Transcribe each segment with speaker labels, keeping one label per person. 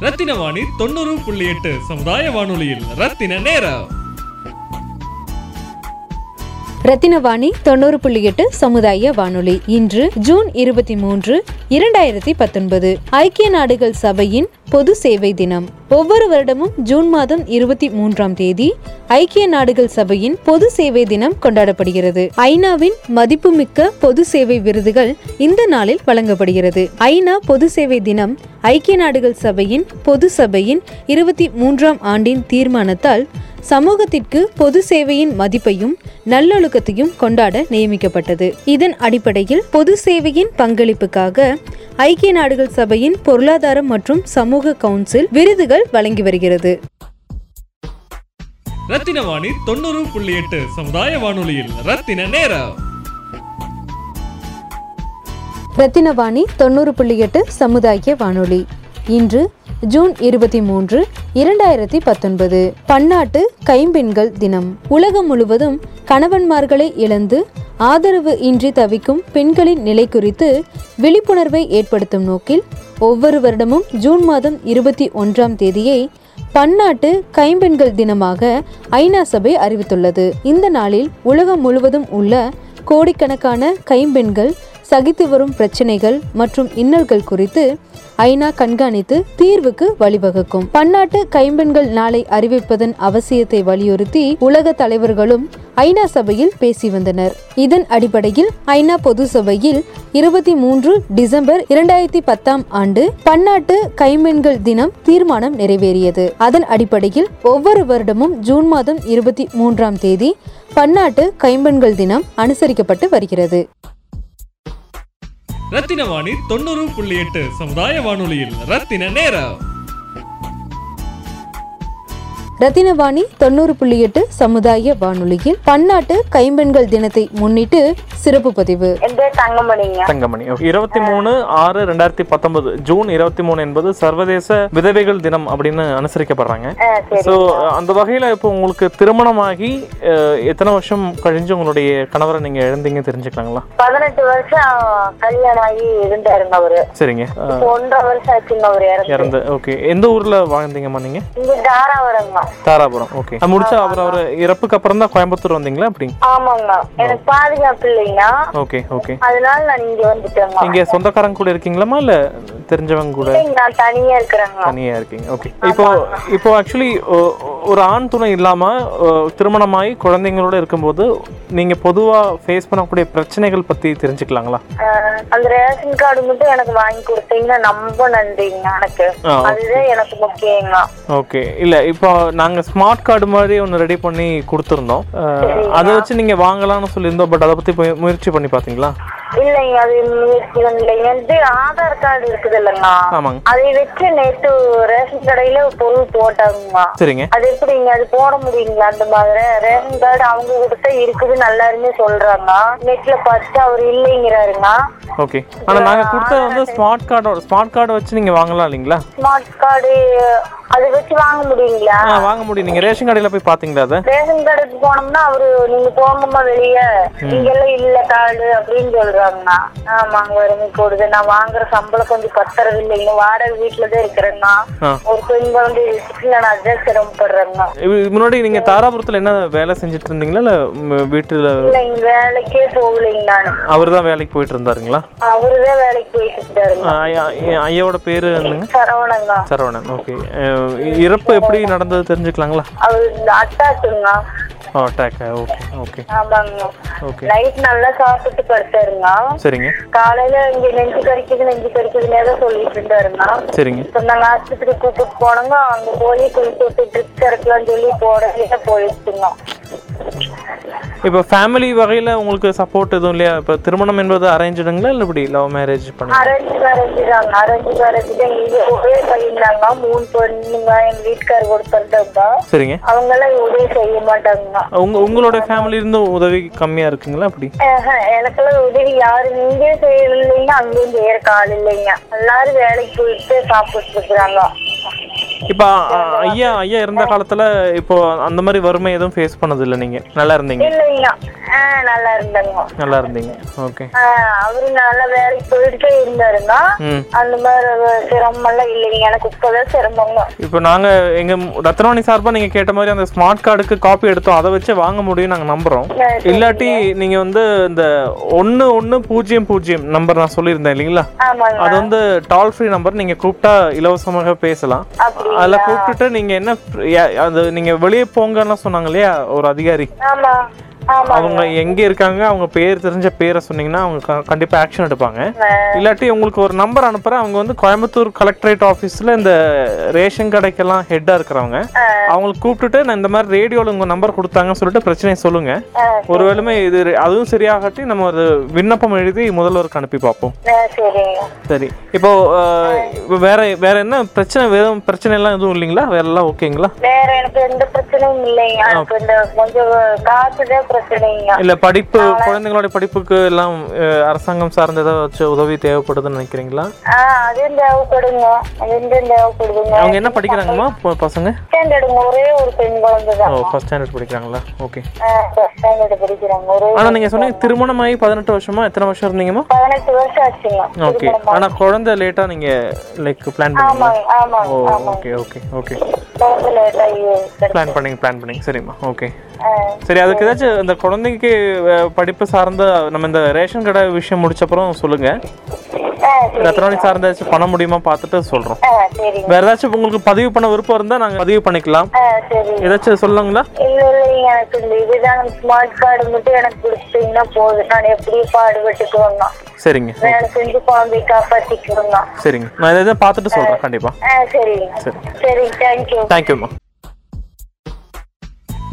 Speaker 1: ரத்தின வாணி தொண்ணூறு புள்ளி எட்டு சமுதாய வானொலியில். ரத்தின நேரம்.
Speaker 2: ரத்தினவாணி தொண்ணூறு புள்ளி எட்டு சமுதாய வானொலி. இன்று ஜூன் இருபத்தி மூன்று இரண்டாயிரத்தி பத்தொன்பது. ஐக்கிய நாடுகள் சபையின் பொது சேவை தினம். ஒவ்வொரு வருடமும் ஜூன் மாதம் இருபத்தி மூன்றாம் தேதி ஐக்கிய நாடுகள் சபையின் பொது சேவை தினம் கொண்டாடப்படுகிறது. ஐநாவின் மதிப்புமிக்க பொது சேவை விருதுகள் இந்த நாளில் வழங்கப்படுகிறது. ஐநா பொது சேவை தினம் ஐக்கிய நாடுகள் சபையின் பொது சபையின் இருபத்தி மூன்றாம் ஆண்டின் தீர்மானத்தால் சமூகத்திற்கு பொது சேவையின் மதிப்பையும் நல்லொழுக்கத்தையும் கொண்டாட நியமிக்கப்பட்டது. இதன் அடிப்படையில் பொது சேவையின் பங்களிப்புக்காக ஐக்கிய நாடுகள் சபையின் பொருளாதாரம் மற்றும் சமூக கவுன்சில் விருதுகள் வழங்கி வருகிறது.
Speaker 1: ரத்தின வாணி தொண்ணூறு புள்ளி எட்டு சமுதாய வானொலியில் ரத்தின நேரம்.
Speaker 2: ரத்தினவாணி தொண்ணூறு புள்ளி எட்டு சமுதாய வானொலி. இன்று ஜூன் இருபத்தி மூன்று இரண்டாயிரத்தி பத்தொன்பது. பன்னாட்டு கைம்பெண்கள் தினம். உலகம் முழுவதும் கணவன்மார்களை இழந்து ஆதரவு இன்றி தவிக்கும் பெண்களின் நிலை குறித்து விழிப்புணர்வை ஏற்படுத்தும் நோக்கில் ஒவ்வொரு வருடமும் ஜூன் மாதம் இருபத்தி ஒன்றாம் தேதியை பன்னாட்டு கைம்பெண்கள் தினமாக ஐநா சபை அறிவித்துள்ளது. இந்த நாளில் உலகம் முழுவதும் உள்ள கோடிக்கணக்கான கைம்பெண்கள் சகித்து வரும் பிரச்சனைகள் மற்றும் இன்னல்கள் குறித்து ஐநா கண்காணித்து தீர்வுக்கு வழிவகுக்கும். பன்னாட்டு கைம்பெண்கள் நாளை அறிவிப்பதன் அவசியத்தை வலியுறுத்தி உலக தலைவர்களும் ஐநா சபையில் பேசி வந்தனர். இதன் அடிப்படையில் ஐநா பொது சபையில் இருபத்தி மூன்று டிசம்பர் இரண்டாயிரத்தி பத்தாம் ஆண்டு பன்னாட்டு கைம்பெண்கள் தினம் தீர்மானம் நிறைவேறியது. அதன் அடிப்படையில் ஒவ்வொரு வருடமும் ஜூன் மாதம் இருபத்தி மூன்றாம் தேதி பன்னாட்டு கைம்பெண்கள் தினம் அனுசரிக்கப்பட்டு வருகிறது.
Speaker 1: ரத்தின வாணி தொண்ணூறு புள்ளி எட்டு சமுதாய வானொலியில். ரத்தின நேரம்.
Speaker 2: ரத்தினவாணி தொண்ணூறு புள்ளி எட்டு சமுதாய வானொலியில் பன்னாட்டு கைம்பெண்கள் தினத்தை முன்னிட்டு சிறப்பு பதிவு.
Speaker 3: தங்கமணிங்க.
Speaker 4: தங்கமணி. இருபத்தி மூணு ஆறு ரெண்டாயிரத்தி பத்தொன்பது ஜூன் இருபத்தி மூணு என்பது சர்வதேச விதவைகள் தினம் அப்படின்னு அனுசரிக்கப்படுறாங்க. ஸோ அந்த வகையில் இப்போ உங்களுக்கு திருமணமாகி எத்தனை வருஷம் கழிஞ்சு உங்களுடைய கணவரை நீங்க இழந்தீங்க தெரிஞ்சுக்கலாங்களா?
Speaker 3: பதினெட்டு வருஷம் கல்யாணம் ஆகி இருந்தாருங்க அவரு.
Speaker 4: சரிங்க.
Speaker 3: ஒன்றரை வருஷம் ஆச்சுங்க அவர் இறந்து.
Speaker 4: ஓகே எந்த ஊர்ல வாழ்ந்தீங்கம்மா நீங்க?
Speaker 3: இங்க
Speaker 4: தாராபுரம் ஓகே முடிச்சா அவர் அவர் இறப்புக்கு அப்புறம் தான் கோயம்புத்தூர் வந்தீங்களா அப்படி?
Speaker 3: ஆமாங்க. எனக்கு பாதுகாப்பு இல்லைங்க.
Speaker 4: ஓகே ஓகே
Speaker 3: அதனால நான் இங்க வந்துட்டேங்க
Speaker 4: இங்க சொந்தக்காரங்க கூட இருக்கீங்களா இல்ல தெரிஞ்சவங்க கூட
Speaker 3: நான் தனியா இருக்கிறேங்க.
Speaker 4: தனியா இருக்கீங்க. ஓகே இப்போ இப்போ ஆக்சுவலி ஒரு ஆண் துணை இல்லாம திருமணமாகி குழந்தைங்களோட இருக்கும்போது நீங்க பொதுவா ஃபேஸ் பண்ணக்கூடிய பிரச்சனைகள் பத்தி தெரிஞ்சுக்கலாங்களா?
Speaker 3: அந்த ரேஷன் கார்டு மட்டும் எனக்கு வாங்கி கொடுத்தீங்கன்னா ரொம்ப நன்றிங்க எனக்கு. அதுதான் எனக்கு முக்கியங்க.
Speaker 4: ஓகே இல்ல இப்போ நாங்க ஸ்மார்ட் கார்டு மாதிரி ஒன்று ரெடி பண்ணி கொடுத்துருந்தோம். அதை வச்சு நீங்க வாங்கலாம்னு சொல்லியிருந்தோம் பட் அதை பத்தி முயற்சி பண்ணி பாத்தீங்களா?
Speaker 3: இல்லைங்க அது முயற்சி இல்லைங்க ஆதார் கார்டு இருக்குது. இல்லைங்க
Speaker 4: ஆமாங்க.
Speaker 3: அதை வச்சு நேற்று ரேஷன் கடையில பொருள் போட்டாங்க
Speaker 4: சரிங்க.
Speaker 3: அது எப்படிங்க? அது போட முடியுங்களா? அந்த மாதிரி ரேஷன் கார்டு அவங்க கிட்ட இருக்குது நல்லாருமே சொல்றாங்க நெட்ல பார்த்து அவர் இல்லைங்கிறாருங்க
Speaker 4: ஓகே. ஆனா நாங்க கொடுத்தது வந்து ஸ்மார்ட் கார்டோட ஸ்மார்ட் கார்டை வச்சு நீங்க வாங்கலாம் இல்லைங்களா?
Speaker 3: ஸ்மார்ட் கார்டு அதை வச்சு வாங்க முடியுங்களா?
Speaker 4: வாங்க முடியும். நீங்க ரேஷன் கடையில போய் பாத்தீங்களா அதை?
Speaker 3: ரேஷன் கடைக்கு போனோம்னா அவரு நீங்க போங்கம்மா வெளியே. இங்கெல்லாம் இல்ல கார்டு அப்படின்னு சொல்றாங்க ஆமாங்க வறுமை கூடுது நான் வாங்குற சம்பளம் கொஞ்சம் பத்தறது இல்லைங்க வாடகை வீட்டுலதான் இருக்கிறேங்க
Speaker 4: ஆ.
Speaker 3: ஒரு பெண் குழந்தை வச்சுட்டு நான் அதான் சிரமப்படுறேங்க
Speaker 4: இது- முன்னாடி நீங்க தாராபுரத்துல என்ன வேலை செஞ்சுட்டு இருந்தீங்களா இல்ல வீட்டுல
Speaker 3: இல்லைங்க வேலைக்கே போகலைங்க நான்.
Speaker 4: அவர் தான் வேலைக்கு போயிட்டு இருந்தாருங்களா
Speaker 3: அவருதான் வேலைக்கு போயிட்டு இருந்தாருங்க
Speaker 4: ஐயாவோட பேரு
Speaker 3: சரவணங்க
Speaker 4: சரவணன் ஓகே. இறப்பு எப்படி நடந்தது தெரிஞ்சுக்கலாங்களா?
Speaker 3: அவரு அட்டாக்குங்க
Speaker 4: ஓ அட்டாக் ஓகே ஓகே
Speaker 3: ஆமாங்க.
Speaker 4: ஓகே
Speaker 3: நைட் நல்லா சாப்பிட்டு படுத்தாருங்க.
Speaker 4: சரிங்க.
Speaker 3: காலையில இங்க நெஞ்சு கறிக்குது நெஞ்சு கறிக்குதுன்னே தான் சொல்லிட்டு இருந்தாருங்க.
Speaker 4: சரிங்க.
Speaker 3: இப்ப நாங்க ஆஸ்பத்திரி கூப்பிட்டு போனோங்க அங்க போய் குளிச்சு விட்டு ட்ரிப்ஸ் இறக்கலாம்னு சொல்லி போட போயிடுச்சுங்க
Speaker 4: இப்போ ஃபேமிலி வகையில உங்களுக்கு சப்போர்ட் எதுவும் இல்லையா? இப்போ திருமணம் என்பது அரேஞ்சுடுங்களா இல்லை இப்படி லவ் மேரேஜ் பண்ணி
Speaker 3: அரேஞ்சு மேரேஜ் தாங்க. அரேஞ்சு மேரேஜ் தான் இங்க ஒரே பையன் தாங்க மூணு பொண்ணுங்க எங்க வீட்டுக்காரர் கொடுத்துருந்தவங்க
Speaker 4: சரிங்க.
Speaker 3: அவங்க எல்லாம் உதவி செய்ய மாட்டாங்க.
Speaker 4: உங்க உங்களோட ஃபேமிலி இருந்து உதவி கம்மியா இருக்குங்களா அப்படி?
Speaker 3: எனக்கெல்லாம் உதவி யாரு இங்கே செய்யலைங்க அங்கேயும் செய்யறக்கு ஆள் இல்லைங்க. எல்லாரும் வேலைக்கு போயிட்டு சாப்பிட்டு இருக்கிறாங்க.
Speaker 4: இப்போ ஐயா ஐயா இருந்த காலத்துல இப்போ அந்த மாதிரி வறுமை எதுவும் ஃபேஸ் பண்ணது இல்லை நீங்க? நல்லா இருந்தீங்க?
Speaker 5: நல்லா இருந்தாங்க.
Speaker 4: நல்லா இருந்தீங்க. ஓகே
Speaker 5: அவரு நல்லா வேலைக்கு போயிட்டே இருந்தாருங்க அந்த மாதிரி சிரமம் எல்லாம் இல்லைங்க. எனக்கு இப்பதான் சிரமங்க
Speaker 4: இப்போ நாங்கள் எங்கள் ரத்னவாணி சார்பாக நீங்கள் கேட்ட மாதிரி அந்த ஸ்மார்ட் கார்டுக்கு காப்பி எடுத்தோம். அதை வச்சு வாங்க முடியும் நாங்கள் நம்புகிறோம் இல்லாட்டி நீங்கள் வந்து இந்த ஒன்று ஒன்று பூஜ்ஜியம் பூஜ்ஜியம் நம்பர் நான் சொல்லியிருந்தேன் இல்லைங்களா? அது வந்து டால் ஃப்ரீ நம்பர் நீங்கள் கூப்பிட்டா இலவசமாக பேசலாம். அதுல கூப்பிட்டுட்டு நீங்க என்ன அந்த அது வெளியே போங்கன்னு சொன்னாங்க இல்லையா ஒரு அதிகாரி?
Speaker 5: ஆமா.
Speaker 4: அவங்க எங்கே இருக்காங்க அவங்க பேர் தெரிஞ்ச பேரை சொன்னீங்கன்னா அவங்க கண்டிப்பா ஆக்ஷன் எடுப்பாங்க. இல்லாட்டி உங்களுக்கு ஒரு நம்பர் அனுப்புறேன். அவங்க வந்து கோயம்புத்தூர் கலெக்டரேட் ஆஃபீஸில் இந்த ரேஷன் கடைக்கெல்லாம் ஹெட்டாக இருக்கிறவங்க. அவங்களுக்கு கூப்பிட்டுட்டு நான் இந்த மாதிரி ரேடியோவில் உங்கள் நம்பர் கொடுத்தாங்கன்னு சொல்லிட்டு பிரச்சனையை சொல்லுங்க. ஒருவேளுமே இது அதுவும் சரியாகட்டி நம்ம ஒரு விண்ணப்பம் எழுதி முதல்வருக்கு அனுப்பி பார்ப்போம். சரி. இப்போ வேற வேற என்ன பிரச்சனை வேறும் பிரச்சனை எல்லாம் எதுவும் இல்லைங்களா? வேற எல்லாம் ஓகேங்களா?
Speaker 5: வேற எனக்கு எந்த பிரச்சனையும் இல்லைங்க. எனக்கு இந்த கொஞ்சம் காசுதான் பிரச்சனைங்க
Speaker 4: இல்ல படிப்பு குழந்தைங்களோட படிப்புக்கு எல்லாம் அரசாங்கம் சார்ந்த ஏதாச்சும் உதவி தேவைப்படுதுன்னு நினைக்கிறீங்களா?
Speaker 5: ஆ அதுவும் தேவைப்படுங்க அதுவும் தேவைப்படுதுங்க.
Speaker 4: அவங்க என்ன படிக்கிறாங்கம்மா பசங்க?
Speaker 5: ஸ்டாண்டர்டுங்க ஒரே ஒரு பெண் குழந்தை
Speaker 4: ஓ ஃபர்ஸ்ட் ஸ்டாண்டர்ட் படிக்கிறாங்களா? ஓகே
Speaker 5: ஃபர்ஸ்ட் ஸ்டாண்டர்ட் படிக்கிறாங்க. ஒரே
Speaker 4: ஆனா நீங்க சொன்னீங்க திருமணமாகி பதினெட்டு வருஷமா? எத்தனை வருஷம் இருந்தீங்கம்மா?
Speaker 5: பதினெட்டு வருஷம் ஆச்சுங்க.
Speaker 4: ஓகே ஆனா குழந்தை லேட்டா நீங்க லைக் பிளான் ஓ
Speaker 5: ஆமாங்க.
Speaker 4: Okay okay okay. பிளான் பண்ணீங்க பிளான் பண்ணீங்க. சரிம்மா ஓகே சரி அதுக்கு ஏதாச்சும் இந்த குழந்தைக்கு படிப்பு சார்ந்த நம்ம இந்த ரேஷன் கடை விஷயம் முடிச்சப்புறம் சொல்லுங்க. ரத்னாவளி சார்ந்த பண்ண முடியுமா பார்த்துட்டு சொல்றோம். வேற ஏதாச்சும் உங்களுக்கு பதிவு பண்ண விருப்பம் இருந்தா நாங்க பதிவு பண்ணிக்கலாம். ஏதாச்சும் சொல்லுங்களா
Speaker 5: எனக்கு இந்த இதுதான் ஸ்மார்ட் கார்டு மட்டும் எனக்கு கொடுத்தீங்கன்னா போதும். நான் பாடுபட்டுக்குவேங்க
Speaker 4: சரிங்க.
Speaker 5: செஞ்சு
Speaker 4: சரிங்க. நான் இதை பார்த்துட்டு சொல்றேன் கண்டிப்பா.
Speaker 5: சரிங்க
Speaker 4: சரி.
Speaker 5: சரி. தேங்க்யூ
Speaker 4: தேங்க்யூம்மா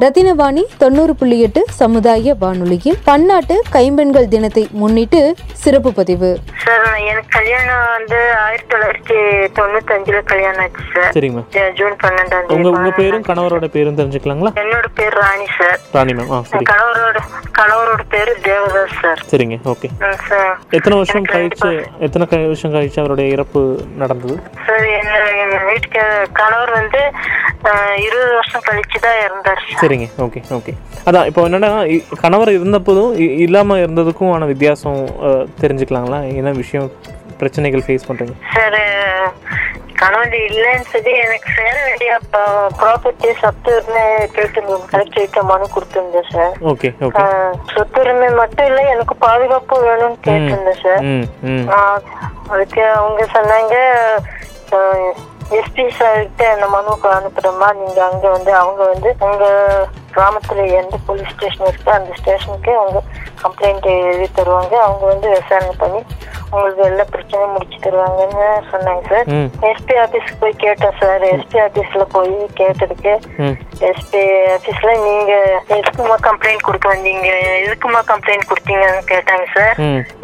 Speaker 2: ரத்தினவாணி தொண்ணூறு புள்ளி எட்டு சமுதாய வானொலியில் பன்னாட்டு கைம்பெண்கள் தினத்தை முன்னிட்டு சிறப்பு பதிவு.
Speaker 5: சார் எனக்கு கல்யாணம் வந்து ஆயிரத்தி தொள்ளாயிரத்தி தொண்ணூத்தஞ்சுல கல்யாணம் ஆச்சு சார்.
Speaker 4: சரிங்கம்மா
Speaker 5: ஜ- ஜூன் பன்னெண்டாம்
Speaker 4: உங்க
Speaker 5: தேதி
Speaker 4: உங்க பேரும் கணவரோட பேரும் தெரிஞ்சுக்கலாங்களா?
Speaker 5: என்னோட பேர் ராணி சார்.
Speaker 4: ராணி மேம் ஆ சரி.
Speaker 5: கணவரோட கணவரோட பேரு தேவதாஸ் சார்.
Speaker 4: சரிங்க ஓகே.
Speaker 5: சார்.
Speaker 4: எத்தனை வருஷம் கழிச்சு எத்தனை க- வருஷம் கழிச்சு அவருடைய இறப்பு நடந்தது?
Speaker 5: சார் என்ன எங்க வீட்டுக்கு கணவர் வந்து இருபது வருஷம் கழிச்சு தான் இறந்தார் சார்.
Speaker 4: சரிங்க ஓகே ஓகே அதான் இப்போ என்னன்னா கணவர் இருந்தப்போதும் இல்லாம இருந்ததுக்கும் ஆன வித்தியாசம் தெரிஞ்சுக்கலாங்களா? என்ன விஷயம் பிரச்சனைகள் ஃபேஸ் பண்றீங்க?
Speaker 5: சார் கணவன் இல்லைன்னு சொல்லி எனக்கு சேர வேண்டிய ப்ராப்பர்ட்டி சொத்து உரிமை கேட்டு கலெக்டர்கிட்ட மனு கொடுத்துருந்தேன் சார்.
Speaker 4: ஓகே ஓகே
Speaker 5: சொத்து உரிமை மட்டும் இல்லை எனக்கு பாதுகாப்பு வேணும்னு கேட்டிருந்தேன் சார். அதுக்கு அவங்க சொன்னாங்க எஸ்பி சார்கிட்ட அந்த மனுவுக்கு அனுப்புறோமா நீங்க அங்க வந்து அவங்க வந்து உங்க கிராமத்துல எந்த போலீஸ் ஸ்டேஷன் இருக்கோ அந்த ஸ்டேஷனுக்கு அவங்க கம்ப்ளைண்ட் எழுதி தருவாங்க. அவங்க வந்து விசாரணை பண்ணி உங்களுக்கு எல்லா பிரச்சனையும் முடிச்சு தருவாங்கன்னு சொன்னாங்க சார். எஸ்பி ஆபீஸ்க்கு போய் கேட்டோம் சார். எஸ்பி ஆபீஸ்ல போய் கேட்டதுக்கு எஸ்பி ஆபீஸ்ல நீங்க எதுக்குமா கம்ப்ளைண்ட் கொடுக்க வந்தீங்க? எதுக்குமா கம்ப்ளைண்ட் கொடுத்தீங்கன்னு கேட்டாங்க சார்.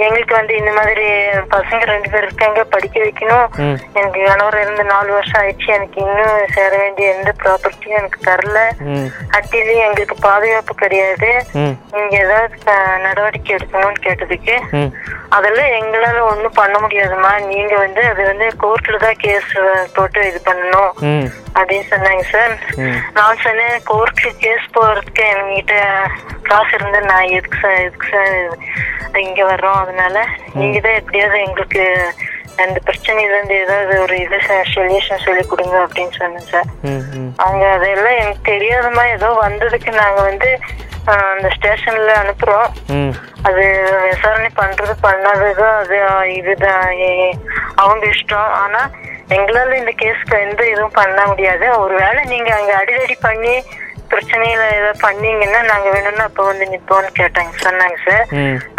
Speaker 5: எங்களுக்கு வந்து இந்த மாதிரி பசங்க ரெண்டு பேர் இருக்காங்க படிக்க வைக்கணும். எனக்கு கணவர் இருந்து நாலு வருஷம் ஆயிடுச்சு. எனக்கு இன்னும் சேர வேண்டிய எந்த ப்ராப்பர்ட்டியும் எனக்கு தரல. அட்டிலையும் எங்களுக்கு பாதுகாப்பு கிடையாது. நீங்க ஏதாவது நடவடிக்கை எடுக்கணும்னு கேட்டதுக்கு அதெல்லாம் எங்களால ஒண்ணும் பண்ண முடியாதும்மா. நீங்க வந்து அது வந்து கோர்ட்ல தான் கேஸ் போட்டு இது பண்ணணும் அப்படின்னு சொன்னாங்க சார் நான் சொன்னேன் கோர்ட்ல கேஸ் போறதுக்கு என்கிட்ட காசு இருந்து நான் எதுக்கு சார் எதுக்கு சார் இங்க வர்றோம்? அதனால நீங்க தான் எப்படியாவது எங்களுக்கு அந்த பிரச்சனையில இருந்து ஏதாவது ஒரு இது சொல்யூஷன் சொல்லி கொடுங்க அப்படின்னு சொன்னேன் சார் அவங்க அதெல்லாம் எனக்கு தெரியாதமா ஏதோ வந்ததுக்கு நாங்க வந்து அந்த ஸ்டேஷன்ல அனுப்புறோம். அது விசாரணை பண்றது பண்ணாததும் அது இதுதான். அவங்க இஷ்டம். ஆனா எங்களால இந்த கேஸ்க்கு எந்த இதுவும் பண்ண முடியாது. ஒருவேளை நீங்க அங்க அடிதடி பண்ணி பிரச்சனையில ஏதாவது பண்ணீங்கன்னா நாங்க வேணும்னா அப்ப வந்து நிப்போம்னு கேட்டாங்க. சொன்னாங்க சார்.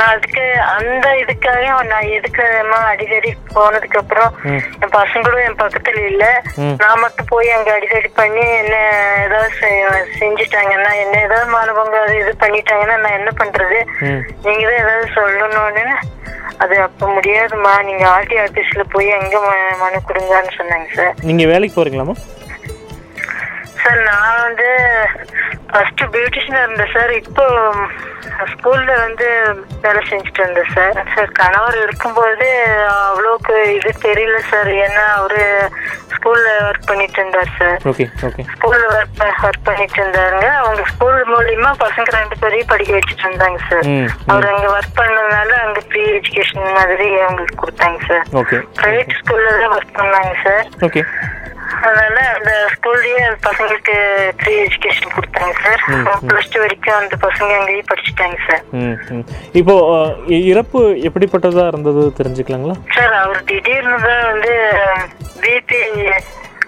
Speaker 5: அதுக்கு அந்த இதுக்காக நான் எதுக்கு அடிதடி போனதுக்கு அப்புறம். என் பசங்களும் என் பக்கத்துல இல்ல. நான் மட்டும் போய் அங்க அடிதடி பண்ணி என்ன ஏதாவது செஞ்சுட்டாங்கன்னா என்ன ஏதாவது மாணவங்க அது இது பண்ணிட்டாங்கன்னா நான் என்ன பண்றது? நீங்க தான் ஏதாவது சொல்லணும்னு அது அப்ப முடியாதும்மா. நீங்க ஆர்டி ஆபீஸ்ல போய் அங்க ம- மனு கொடுங்கன்னு சொன்னாங்க சார்.
Speaker 4: நீங்க வேலைக்கு போறீங்களாம்மா?
Speaker 5: சார் நான் வந்து ஃபர்ஸ்ட் பியூட்டிஷியனா இருந்தேன் சார் இப்போ ஸ்கூல்ல வந்து வேலை செஞ்சுட்டு இருந்தேன் சார் சார் கணவர் இருக்கும்போது அவ்வளோக்கு இது தெரியல சார் ஏன்னா அவரு ஸ்கூல்ல ஒர்க் பண்ணிட்டு இருந்தார் சார் ஸ்கூல்ல ஒர்க் ஒர்க் பண்ணிட்டு இருந்தாருங்க. அவங்க ஸ்கூல் மூலியமா பசங்க ரெண்டு பேரையும் படிக்க வச்சுட்டு இருந்தாங்க சார் அவர் அங்க ஒர்க் பண்ணதுனால அங்க ஃப்ரீ எஜுகேஷன் மாதிரி அவங்களுக்கு கொடுத்தாங்க சார் பிரைவேட் ஸ்கூல்ல தான் ஒர்க் பண்ணாங்க சார் அதனால அந்த ஸ்கூல்லயே பசங்களுக்கு ஃப்ரீ எஜுகேஷன் கொடுத்தாங்க சார் பிளஸ் டூ வரைக்கும் அந்த பசங்க அங்கேயே படிச்சுட்டாங்க சார்
Speaker 4: இப்போ இறப்பு எப்படிப்பட்டதா இருந்தது தெரிஞ்சுக்கலாங்களா?
Speaker 5: சார் அவர் திடீர்னு தான் வந்து பிபி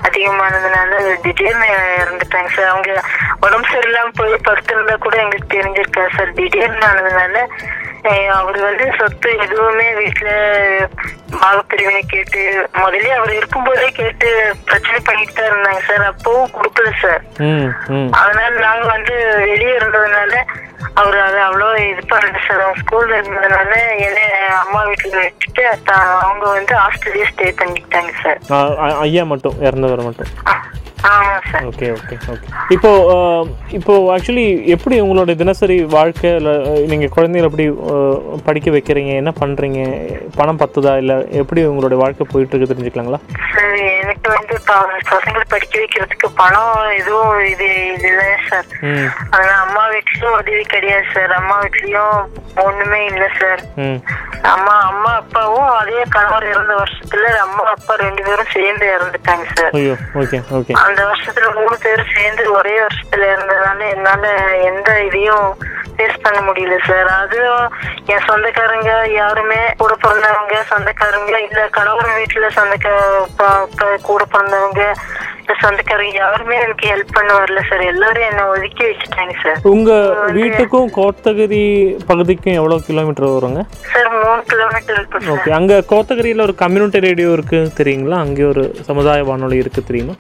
Speaker 5: அதிகமானதுனால திடீர்னு இறந்துட்டாங்க சார் அவங்க உடம்பு சரியில்லாம போய் படுத்திருந்தா கூட எங்களுக்கு தெரிஞ்சிருக்கா சார் திடீர்னு ஆனதுனால அவர் வந்து சொத்து எதுவுமே வீட்டுல பாகப்பிரிவினை கேட்டு முதல்ல அவர் இருக்கும்போதே கேட்டு பிரச்சனை பண்ணிட்டு தான் இருந்தாங்க சார். அப்பவும் கொடுக்கல சார். அதனால நாங்க வந்து வெளியே இருந்ததுனால அவர் அதை அவ்வளோ இது பண்ணல சார். அவங்க ஸ்கூல்ல இருந்ததுனால என்ன அம்மா வீட்டுல வச்சுட்டு அவங்க வந்து ஹாஸ்டல்லே ஸ்டே பண்ணிக்கிட்டாங்க சார்.
Speaker 4: ஐயா மட்டும் இறந்தவர் மட்டும். Okay okay okay. இப்போ இப்போ ஆக்சுவலி எப்படி உங்களோட தினசரி வாழ்க்கை நீங்கள் குழந்தைகளை எப்படி படிக்க வைக்கிறீங்க என்ன பண்ணுறீங்க பணம் பத்துதா இல்லை எப்படி உங்களோட வாழ்க்கை போயிட்டு இருக்கு தெரிஞ்சுக்கலாங்களா?
Speaker 5: சார் எனக்கு வந்து பசங்களை படிக்க வைக்கிறதுக்கு பணம் எதுவும் இது இல்லை சார்.
Speaker 4: ம்.
Speaker 5: ஆனா அம்மா வீட்லயும் உதவி கிடையாது சார். அம்மா வீட்லயும் ஒண்ணுமே இல்லை சார். அம்மா அம்மா அப்பாவும் அதே கணவர் இறந்த வருஷத்துல அம்மா அப்பா ரெண்டு பேரும் சேர்ந்து இறந்துட்டாங்க சார்.
Speaker 4: ஐயோ ஓகே ஓகே.
Speaker 5: அந்த வருஷத்துல மூணு பேரும் சேர்ந்து ஒரே வருஷத்துல இருந்ததுனால என்னால எந்த இதையும் ஃபேஸ் பண்ண முடியல சார் அதுவும் என் சொந்தக்காரங்க யாருமே கூட பிறந்தவங்க சொந்தக்காரங்க இல்ல கணவர் வீட்டுல சொந்தக்க கூட பிறந்தவங்க சொந்தக்காரங்க யாருமே எனக்கு ஹெல்ப் பண்ண வரல சார் எல்லாரும் என்ன ஒதுக்கி வச்சுட்டாங்க சார்
Speaker 4: உங்கள் வீட்டுக்கும் கோத்தகிரி பகுதிக்கும் எவ்வளோ கிலோமீட்டர் வருங்க
Speaker 5: சார் கிலோமீட்டர் இருக்கு
Speaker 4: ஓகே அங்கே கோத்தகிரியில் ஒரு கம்யூனிட்டி ரேடியோ இருக்குது தெரியுங்களா? அங்கே ஒரு சமுதாய வானொலி இருக்குது தெரியுமா?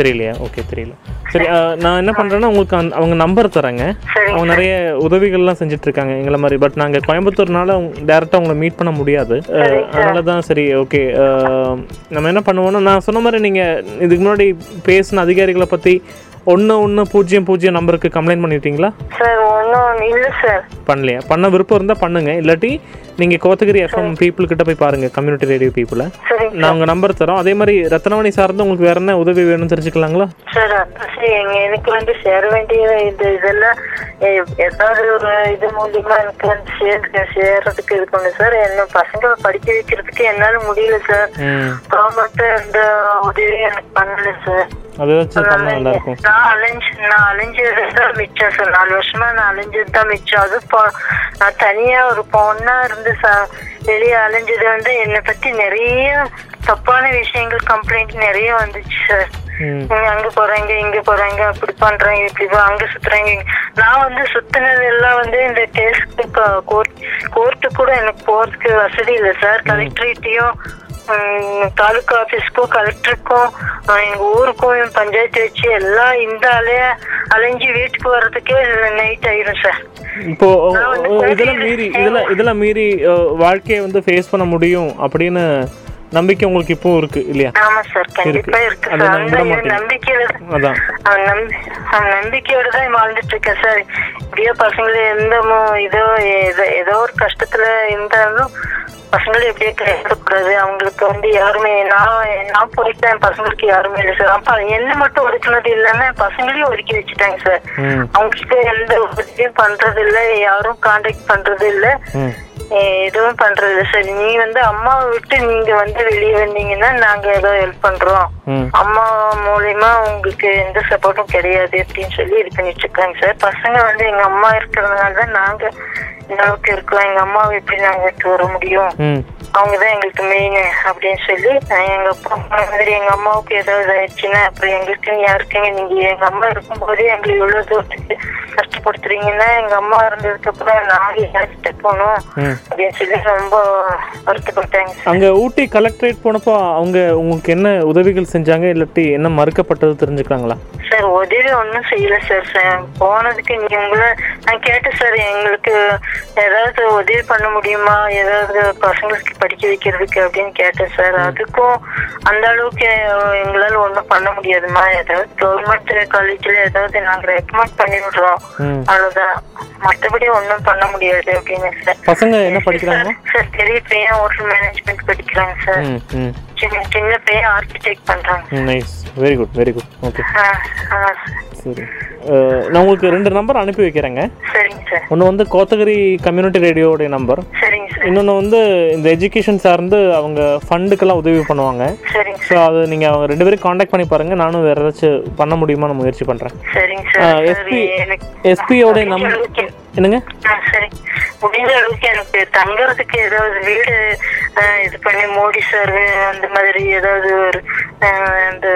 Speaker 4: தெரியலையா? ஓகே தெரியல. சரி நான் என்ன பண்ணுறேன்னா உங்களுக்கு அவங்க நம்பர் தரேங்க. அவங்க நிறைய உதவிகள்லாம் செஞ்சுட்டு இருக்காங்க எங்களை மாதிரி. பட் நாங்கள் கோயம்புத்தூர்னால டேரெக்டாக உங்களை மீட் பண்ண முடியாது. அதனால தான் சரி ஓகே நம்ம என்ன பண்ணுவோம்னா நான் சொன்ன மாதிரி நீங்கள் இதுக்கு முன்னாடி பேசின அதிகாரிகளை பற்றி ஒன்று ஒன்று பூஜ்ஜியம் பூஜ்ஜியம் நம்பருக்கு கம்ப்ளைண்ட் பண்ணிட்டீங்களா?
Speaker 5: சார் ஒன்றும் இல்லை சார்.
Speaker 4: பண்ணலையா? பண்ண விருப்பம் இருந்தால் பண்ணுங்க. இல்லாட்டி நீங்கள் கோத்தகிரி எஃப்எம் பீப்புள் கிட்ட போய் பாருங்கள் கம்யூனிட்டி ரேடியோ பீப்புளை நான் உங்கள் நம்பர் தரோம். அதே மாதிரி ரத்னவாணி சார்ந்து உங்களுக்கு வேற என்ன உதவி வேணும்னு தெரிஞ்சுக்கலாங்களா?
Speaker 5: சார் எங்க எனக்கு வந்து சேர வேண்டிய இது இதெல்லாம் ஏதாவது ஒரு இது மூலியமா எனக்கு வந்து சேர்த்து சேர்றதுக்கு இது பண்ணு சார். என்ன பசங்களை படிக்க வைக்கிறதுக்கு என்னால முடியல சார். கவர்மெண்ட் எந்த உதவியும் எனக்கு பண்ணல சார்.
Speaker 4: அதை வச்சு பண்ணால் நல்லா இருக்கும்.
Speaker 5: நான் அலைஞ்சு நான் அலைஞ்சது தான் மிச்சம் சார் நாலு வருஷமா நான் அலைஞ்சது தான் மிச்சம். அது நான் தனியா ஒரு பொண்ணா இருந்து ச- வெளியே அலைஞ்சது வந்து என்னை பத்தி நிறைய தப்பான விஷயங்கள் கம்ப்ளைண்ட் நிறைய வந்துச்சு சார் அங்க போறாங்க இங்க போறாங்க அப்படி பண்றாங்க இப்படி அங்க சுத்துறாங்க. நான் வந்து சுத்தினது எல்லாம் வந்து இந்த கேஸ்க்கு கோர்ட் கோர்ட்டு கூட எனக்கு போறதுக்கு வசதி இல்லை சார் கலெக்டரேட்டையும் தாலுகா ஆபீஸ்க்கும் கலெக்டருக்கும் எங்க ஊருக்கும் பஞ்சாயத்து வச்சு எல்லாம் இந்த அலைய அலைஞ்சு வீட்டுக்கு வர்றதுக்கே நைட் ஆயிரும் சார்
Speaker 4: இப்போ இதெல்லாம் மீறி இதெல்லாம் இதெல்லாம் மீறி வாழ்க்கையை வந்து ஃபேஸ் பண்ண முடியும் அப்படின்னு நம்பிக்கை உங்களுக்கு இப்போ இருக்கு இல்லையா?
Speaker 5: ஆமா சார் கண்டிப்பா இருக்கு சார். நம்பிக்கையில
Speaker 4: அதான்.
Speaker 5: நம்பிக்கையோட தான் வாழ்ந்துட்டு இருக்கேன் சார் இப்படியோ பசங்களை எந்த இதோ ஏதோ ஒரு கஷ்டத்துல இருந்தாலும் பசங்களை எப்படியே கைவிடக்கூடாது அவங்களுக்கு வந்து யாருமே நான் நான் போயிட்டேன் பசங்களுக்கு யாருமே இல்லை சார் அப்ப என்ன மட்டும் ஒதுக்குனது இல்லாம பசங்களையும் ஒதுக்கி வச்சுட்டாங்க சார் அவங்களுக்கு எந்த உதவியும் பண்றது இல்ல யாரும் கான்டாக்ட் பண்றது இல்ல எதுவும் பண்றது சார். நீ வந்து அம்மாவை விட்டு நீங்க வந்து வெளியே வந்தீங்கன்னா நாங்க ஏதோ ஹெல்ப் பண்றோம். அம்மா மூலியமா உங்களுக்கு எந்த சப்போர்ட்டும் கிடையாது அப்படின்னு சொல்லி இது பண்ணிட்டு இருக்காங்க சார். பசங்க வந்து எங்க அம்மா இருக்கிறதுனால தான் நாங்க அளவுக்கு இருக்கோம் எங்க அம்மாவை எப்படி நாங்க விட்டு வர முடியும்? அவங்கதான் எங்களுக்கு மெயின் அப்படின்னு சொல்லி எங்க அப்பா மாதிரி எங்க அம்மாவுக்கு ஏதாவது ஆயிடுச்சுன்னா அப்புறம் எங்களுக்கு யாருக்குங்க? நீங்க எங்க அம்மா இருக்கும்போதே எங்களை இவ்வளவு தூரத்துக்கு கஷ்டப்படுத்துறீங்கன்னா எங்க அம்மா இருந்ததுக்கு அப்புறம் நாங்க யார்கிட்ட போகணும்?
Speaker 4: ம்.
Speaker 5: அப்படின்னு சொல்லி ரொம்ப வருத்தப்பட்டாங்க
Speaker 4: அங்கே ஊட்டி கலெக்டரேட் போனப்போ அவங்க உங்களுக்கு என்ன உதவிகள் செஞ்சாங்க? இல்லாட்டி என்ன மறுக்கப்பட்டது தெரிஞ்சுக்கலாங்களா?
Speaker 5: சார் உதவி ஒன்றும் செய்யல சார். சார் போனதுக்கு நீங்க உங்களை நான் கேட்டேன் சார் எங்களுக்கு ஏதாவது உதவி பண்ண முடியுமா? ஏதாவது பசங்களுக்கு படிக்க வைக்கிறதுக்கு அப்படின்னு கேட்டேன் சார். அதுக்கும் அந்த அளவுக்கு எங்களால ஒண்ணும் பண்ண முடியாதுமா ஏதாவது கவர்மெண்ட் காலேஜ்ல ஏதாவது நாங்க ரெக்கமெண்ட் பண்ணி விடுறோம் அவ்வளவுதான். மத்தபடி ஒண்ணும் பண்ண முடியாது அப்படின்னு சார்.
Speaker 4: பசங்க என்ன படிக்கிறாங்க?
Speaker 5: சார்? பெரிய பையன் ஹோட்டல் மேனேஜ்மெண்ட் படிக்கிறாங்க சார். சின்ன சின்ன பையன் ஆர்கிடெக்ட் பண்றாங்க.
Speaker 4: Nice very good very good okay சரி. நான் உங்களுக்கு ரெண்டு நம்பர் அனுப்பி வைக்கிறேங்க.
Speaker 5: சரிங்க சார்.
Speaker 4: ஒன்று வந்து கோத்தகிரி கம்யூனிட்டி ரேடியோடைய நம்பர்
Speaker 5: சரிங்க சார்.
Speaker 4: இன்னொன்று வந்து இந்த எஜுகேஷன் சார்ந்து அவங்க ஃபண்டுக்கெல்லாம் உதவி பண்ணுவாங்க.
Speaker 5: சரிங்க
Speaker 4: ஸோ அது நீங்கள் அவங்க ரெண்டு பேரும் காண்டாக்ட் பண்ணி பாருங்கள் நானும் வேறு ஏதாச்சும் பண்ண முடியுமா நான் முயற்சி பண்ணுறேன்
Speaker 5: சரிங்க சார். எனக்கு
Speaker 4: எஸ்பியோடைய நம்பர் என்னங்க?
Speaker 5: சரி. முடிஞ்ச அளவுக்கு எனக்கு தங்குறதுக்கு ஏதாவது வீடு இது பண்ணி மோடி சார் அந்த மாதிரி ஏதாவது ஒரு அந்த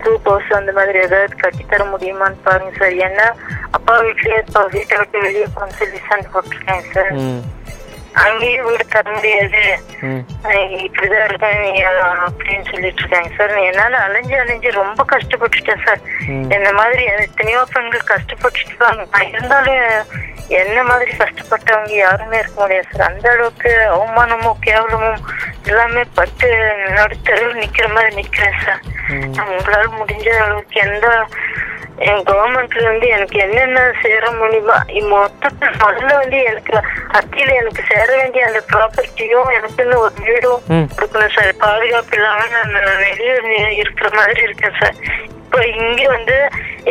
Speaker 5: குரூப் ஹவுஸ் அந்த மாதிரி ஏதாவது கட்டி தர முடியுமான்னு பாருங்க சார் ஏன்னா அப்பா வீட்லயே இப்போ வீட்டை விட்டு வெளியே போன சொல்லி சண்டை போட்டிருக்கேன் சார்
Speaker 4: ம்
Speaker 5: அங்கேயும் வீடு தர முடியாது இப்படிதான் இருக்கேன் அப்படின்னு சொல்லிட்டு இருக்காங்க. சார் என்னால அலைஞ்சு அலைஞ்சு ரொம்ப கஷ்டப்பட்டுட்டேன் சார். என்ன மாதிரி எத்தனையோ பெண்கள் கஷ்டப்பட்டுட்டு இருக்காங்க. இருந்தாலும் என்ன மாதிரி கஷ்டப்பட்டவங்க யாருமே இருக்க முடியாது சார். அந்த அளவுக்கு அவமானமும் கேவலமும் எல்லாமே பட்டு நடுத்தருவில் நிக்கிற மாதிரி நிக்கிறேன் சார். உங்களால முடிஞ்ச அளவுக்கு எந்த கவர்மெண்ட்ல இருந்து எனக்கு என்னென்ன சேர முடியுமோ இ- மொத்தத்தை முதல்ல வந்து எனக்கு அத்தியில எனக்கு சேர வேண்டிய அந்த ப்ராப்பர்ட்டியும் எனக்குன்னு ஒரு வீடும். கொடுக்கணும் சார் பாதுகாப்பு இல்லாம நான் வெளியே இருக்கிற மாதிரி இருக்கேன் சார் இப்போ இங்க வந்து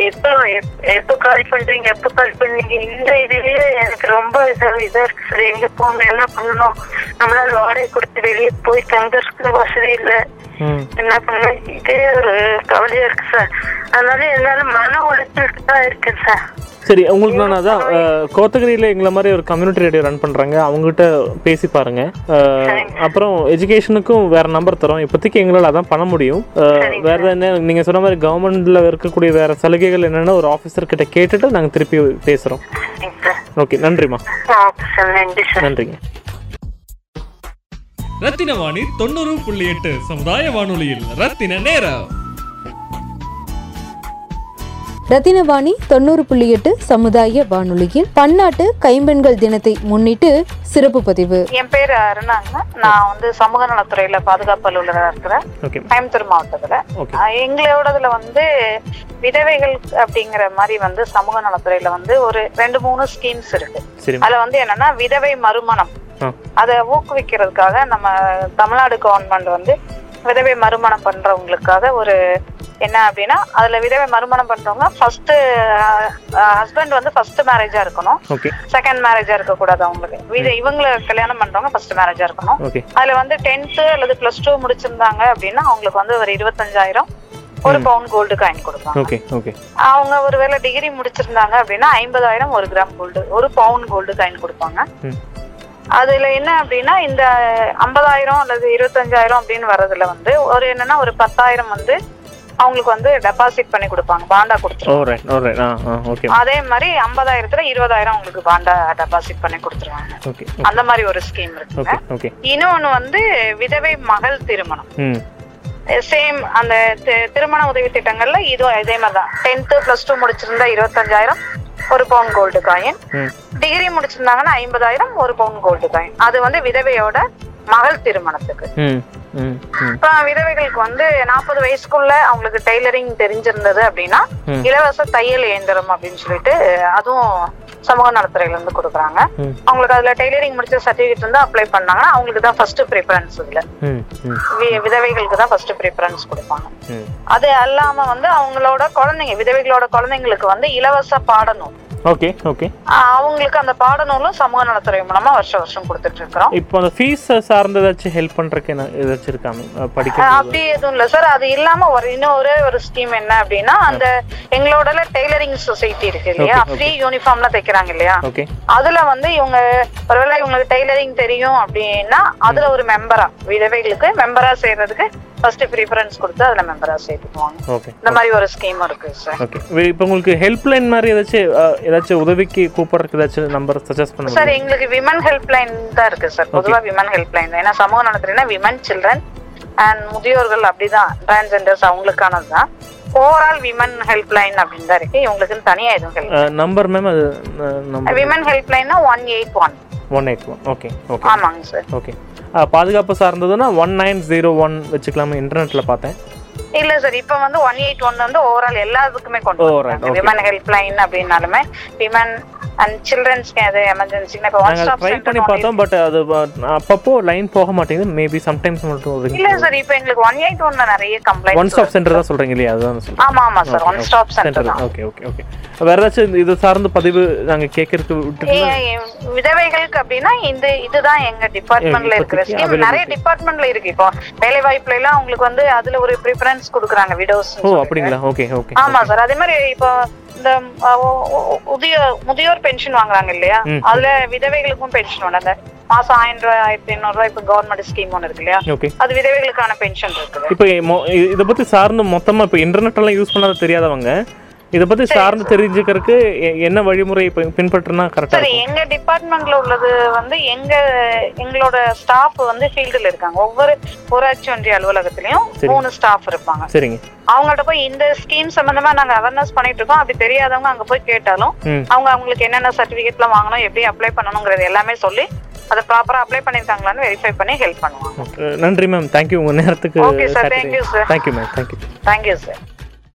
Speaker 5: எப்போ எப்- எப்போ கால் பண்றீங்க எப்போ கால் பண்ணீங்க? இந்த இதுலயே எனக்கு ரொம்ப இதா இதா இருக்கு சார் எங்க போகணும் என்ன பண்ணணும்? நம்மளால வாடகை கொடுத்து வெளியே போய் தங்கறதுக்கு வசதி இல்லை. என்ன பண்ண இதே ஒரு கவலையா இருக்கு சார். அதனால என்னால மன உளைச்சலுக்கு தான் இருக்கு சார்.
Speaker 4: சரி உங்களுக்கு நான் அதான் கோத்தகிரியில் எங்களை மாதிரி ஒரு கம்யூனிட்டி ரேடியோ ரன் பண்ணுறாங்க அவங்ககிட்ட பேசி பாருங்க. அப்புறம் எஜுகேஷனுக்கும் வேற நம்பர் தரோம். இப்போதைக்கு எங்களால் அதான் பண்ண முடியும். வேற என்ன நீங்கள் சொன்ன மாதிரி கவர்மெண்ட்ல இருக்கக்கூடிய வேற சலுகைகள் என்னென்ன ஒரு ஆஃபீஸர் கிட்ட கேட்டுட்டு நாங்கள் திருப்பி பேசுகிறோம் ஓகே நன்றிம்மா நன்றிங்க.
Speaker 1: ரத்தின வாணி தொண்ணூறு புள்ளி எட்டு சமுதாய வானொலியில் ரத்தின நேரம்.
Speaker 2: ரத்தினவாணி தொண்ணூறு புள்ளி எட்டு சமுதாய வானொலியில் பன்னாட்டு கைம்பெண்கள் தினத்தை முன்னிட்டு சிறப்பு பதிவு.
Speaker 6: என் பேர் அருணாங்க. நான் வந்து சமூக நலத்துறையில பாதுகாப்பு அலுவலராக இருக்கிறேன்.
Speaker 4: ஓகே
Speaker 6: கோயம்புத்தூர் மாவட்டத்துல. எங்களோடதுல வந்து விதவைகள் அப்படிங்கிற மாதிரி வந்து சமூக நலத்துறையில வந்து ஒரு ரெண்டு மூணு ஸ்கீம்ஸ் இருக்கு. அதுல வந்து என்னன்னா விதவை மறுமணம். அதை ஊக்குவிக்கிறதுக்காக நம்ம தமிழ்நாடு கவர்மெண்ட் வந்து விதவை மறுமணம் பண்றவங்களுக்காக ஒரு என்ன அப்படின்னா அதுல விதவை மறுமணம் பண்றவங்க ஃபர்ஸ்ட் ஹஸ்பண்ட் வந்து ஃபர்ஸ்ட் மேரேஜா இருக்கணும். செகண்ட் மேரேஜா இருக்க கூடாது அவங்களுக்கு. வித இவங்களை கல்யாணம் பண்றவங்க ஃபர்ஸ்ட் மேரேஜா இருக்கணும். அதுல வந்து டென்த் அல்லது பிளஸ் டூ முடிச்சிருந்தாங்க அப்படின்னா அவங்களுக்கு வந்து ஒரு இருபத்தஞ்சாயிரம் ஒரு பவுன் கோல்டு காயின் கொடுப்பாங்க. அவங்க ஒருவேளை டிகிரி முடிச்சிருந்தாங்க அப்படின்னா ஐம்பதாயிரம் ஒரு கிராம் கோல்டு ஒரு பவுன் கோல்டு காயின் கொடுப்பாங்க. அதுல என்ன அப்படின்னா இந்த ஐம்பதாயிரம் அல்லது இருபத்தஞ்சாயிரம் அப்படின்னு வர்றதுல வந்து ஒரு என்னன்னா ஒரு பத்தாயிரம் வந்து அவங்களுக்கு வந்து டெபாசிட் பண்ணி கொடுப்பாங்க பாண்டா கொடுத்துருவாங்க. அதே மாதிரி ஐம்பதாயிரத்துல இருபதாயிரம் உங்களுக்கு பாண்டா டெபாசிட் பண்ணி கொடுத்துருவாங்க. அந்த மாதிரி ஒரு ஸ்கீம்
Speaker 4: ஓகே
Speaker 6: இன்னொன்னு வந்து விதவை மகள் திருமணம். சேம் அந்த திருமண உதவி திட்டங்கள்ல இதுவும் இதே மாதிரி தான் டென்த்து ப்ளஸ் டூ முடிச்சிருந்தா இருபத்தஞ்சாயிரம் ஒரு பவுன் கோல்டு காயின் டிகிரி முடிச்சிருந்தாங்கன்னா ஐம்பதாயிரம் ஒரு பவுன் கோல்டு காயின் அது வந்து விதவையோட மகள் திருமணத்துக்கு. இப்ப விதவைகளுக்கு வந்து நாற்பது வயசுக்குள்ள அவங்களுக்கு டெய்லரிங் தெரிஞ்சிருந்தது அப்படின்னா. இலவச தையல் இயந்திரம் அப்படின்னு சொல்லிட்டு அதுவும் சமூக நலத்துறையில இருந்து கொடுக்குறாங்க. அவங்களுக்கு அதுல டெய்லரிங் முடிச்ச சர்டிபிகேட் இருந்தா அப்ளை பண்ணாங்கன்னா அவங்களுக்கு தான் ஃபர்ஸ்ட் ப்ரிஃபரன்ஸ் இதுல. விதவைகளுக்கு தான் ஃபர்ஸ்ட் ப்ரிஃபரன்ஸ் கொடுப்பாங்க. அது அல்லாம வந்து அவங்களோட குழந்தைங்க விதவைகளோட குழந்தைங்களுக்கு வந்து இலவச பாடநூல்.
Speaker 4: ஓகே ஓகே
Speaker 6: அவங்களுக்கு அந்த பாடநூலும் சமூக நலத்துறை மூலமா வருஷம் வருஷம் கொடுத்துட்டு இருக்கிறோம்
Speaker 4: இப்போ அந்த ஃபீஸ் சார்ந்த ஏதாச்சும் ஹெல்ப் பண்றதுக்கு ஏதாச்சும் இருக்காம
Speaker 6: ஆஹ்
Speaker 4: படிக்க
Speaker 6: அப்படி எதுவும் இல்ல சார் அது இல்லாம ஒரு இன்னும் ஒரே ஒரு ஸ்கீம் என்ன அப்படின்னா அந்த எங்களோட டெய்லரிங் சொசைட்டி இருக்கு இல்லையா. ஃப்ரீ யூனிஃபார்ம்ல தைக்கிறாங்க இல்லையா?
Speaker 4: ஓகே
Speaker 6: அதுல வந்து இவங்க ஒருவேளை இவங்களுக்கு டெய்லரிங் தெரியும் அப்படின்னா அதுல ஒரு மெம்பரா விதவைகளுக்கு மெம்பரா சேர்றதுக்கு ஃபர்ஸ்ட் ப்ரிஃபரன்ஸ் கொடுத்து அதுல மெம்பரா சேர்த்துக்குவாங்க.
Speaker 4: ஓகே
Speaker 6: இந்த மாதிரி ஒரு ஸ்கீம் இருக்கு சார்
Speaker 4: ஓகே இப்போ உங்களுக்கு ஹெல்ப்லைன் மாதிரி ஏதாச்சும் ஏதாச்சும் உதவிக்கு கூப்பிடுறதுக்கு ஏதாச்சும் நம்பர் சஜஸ்ட் பண்ண
Speaker 6: சார் எங்களுக்கு விமன் ஹெல்ப்லைன் தான் இருக்கு சார் பொதுவா விமன் ஹெல்ப்லைன் ஏன்னா சமூக நலத்துறைனா விமன் சில்ட்ரன் அண்ட் முதியோர்கள் அப்படிதான். டிரான்ஸ்ஜெண்டர்ஸ் அவங்களுக்கானது தான் ஓவரால் விமன் ஹெல்ப்லைன் அப்படின்னு தான் இருக்கு. இவங்களுக்குன்னு தனியா எதுவும்
Speaker 4: நம்பர் மேம் அது
Speaker 6: women ஹெல்ப்லைன்னா one eight one
Speaker 4: one eight one okay okay
Speaker 6: ஆமாங்க சார்
Speaker 4: ஓகே பாதுகாப்பு சார்ந்ததுன்னா ஒன் நைன் ஜீரோ ஒன் வச்சுக்கலாமா இன்டர்நெட்டில் பார்த்தேன்.
Speaker 6: இல்ல சார் இப்ப வந்து ஒன் எயிட் ஒன் வந்து ஓவரால் எல்லாத்துக்குமே கொண்டு வராங்க. விமன் ஹெல்ப் லைன் அப்படின்னாலுமே விமன் அண்ட் சில்ட்ரன்ஸ்க்கு அது எமர்ஜென்சினா இப்போ ஒன்
Speaker 4: நாங்கள்
Speaker 6: ஸ்டாப்
Speaker 4: ட்ரை பண்ணி பார்த்தோம் பட் அது அப்பப்போ லைன் போக மாட்டேங்குது. மேபி சம்டைம்ஸ் மட்டும்
Speaker 6: இல்ல சார் இப்போ எங்களுக்கு ஒன் எயிட் ஒன்ல நிறைய
Speaker 4: ஒன்
Speaker 6: கம்ப்ளைண்ட்
Speaker 4: ஸ்டாப் சென்டர் தான் சொல்றீங்க இல்லையா அதுதான்
Speaker 6: ஆமா ஆமா sir one stop centre
Speaker 4: okay okay okay வேற ஏதாச்சும் இது சார்ந்த பதிவு நாங்க கேட்கறதுக்கு
Speaker 6: விதவைகளுக்கு அப்படின்னா இந்த இதுதான் எங்க டிபார்ட்மெண்ட்ல இருக்கிற ஸ்கீம் நிறைய டிபார்ட்மெண்ட்ல இருக்கு. இப்போ வேலை வாய்ப்புல எல்லாம் உங்களுக்கு வந்து அதுல ஒரு ப்ரிஃபரன்ஸ் கொடுக்குறாங்க விடோஸ்
Speaker 4: ஓ அப்படிங்களா? ஓகே ஓகே
Speaker 6: ஆமா சார் அதே மாதிரி இப்போ இந்த முதிய முதியோர் பென்ஷன் வாங்குறாங்க இல்லையா. அதுல விதவைகளுக்கும் பென்ஷன் ஒன்று அந்த மாசம் ஆயிரம் ரூபாய் ஆயிரத்தி ஐநூறு ரூபாய் இப்போ கவர்மெண்ட் ஸ்கீம் ஒன்று இருக்கு இல்லையா? அது விதவைகளுக்கான பென்ஷன் இருக்குது.
Speaker 4: இப்போ இதை பத்தி சார்ந்து மொத்தமா இப்போ இன்டர்நெட் எல்லாம் யூஸ் பண்ணாத தெரியாதவங்க இதை பத்தி சார்ந்து தெரிஞ்சுக்கிறதுக்கு என்ன வழிமுறை பின்பற்றினா கரெக்டா
Speaker 6: சரி எங்க டிபார்ட்மெண்ட்ல உள்ளது வந்து எங்க எங்களோட ஸ்டாஃப் வந்து ஃபீல்டுல இருக்காங்க. ஒவ்வொரு ஊராட்சி ஒன்றிய அலுவலகத்திலயும்
Speaker 4: சரி.
Speaker 6: மூணு ஸ்டாஃப் இருப்பாங்க.
Speaker 4: சரிங்க.
Speaker 6: அவங்கள்ட்ட போய் இந்த ஸ்கீம் சம்பந்தமா நாங்க அவேர்னஸ் பண்ணிட்டு இருக்கோம். அப்படி தெரியாதவங்க அங்க போய் கேட்டாலும் அவங்க அவங்களுக்கு என்னென்ன சர்டிபிகேட்லாம் வாங்கணும் எப்படி அப்ளை பண்ணணுங்கிறது எல்லாமே சொல்லி அதை ப்ராப்பரா அப்ளை பண்ணிருக்காங்களான்னு வெரிஃபை பண்ணி ஹெல்ப் பண்ணுவாங்க.
Speaker 4: ஓகே. நன்றி மேம் தேங்க்யூ உங்க நேரத்துக்கு
Speaker 6: sir. Thank you, sir.
Speaker 4: Thank you ma'am thank you
Speaker 6: thank you sir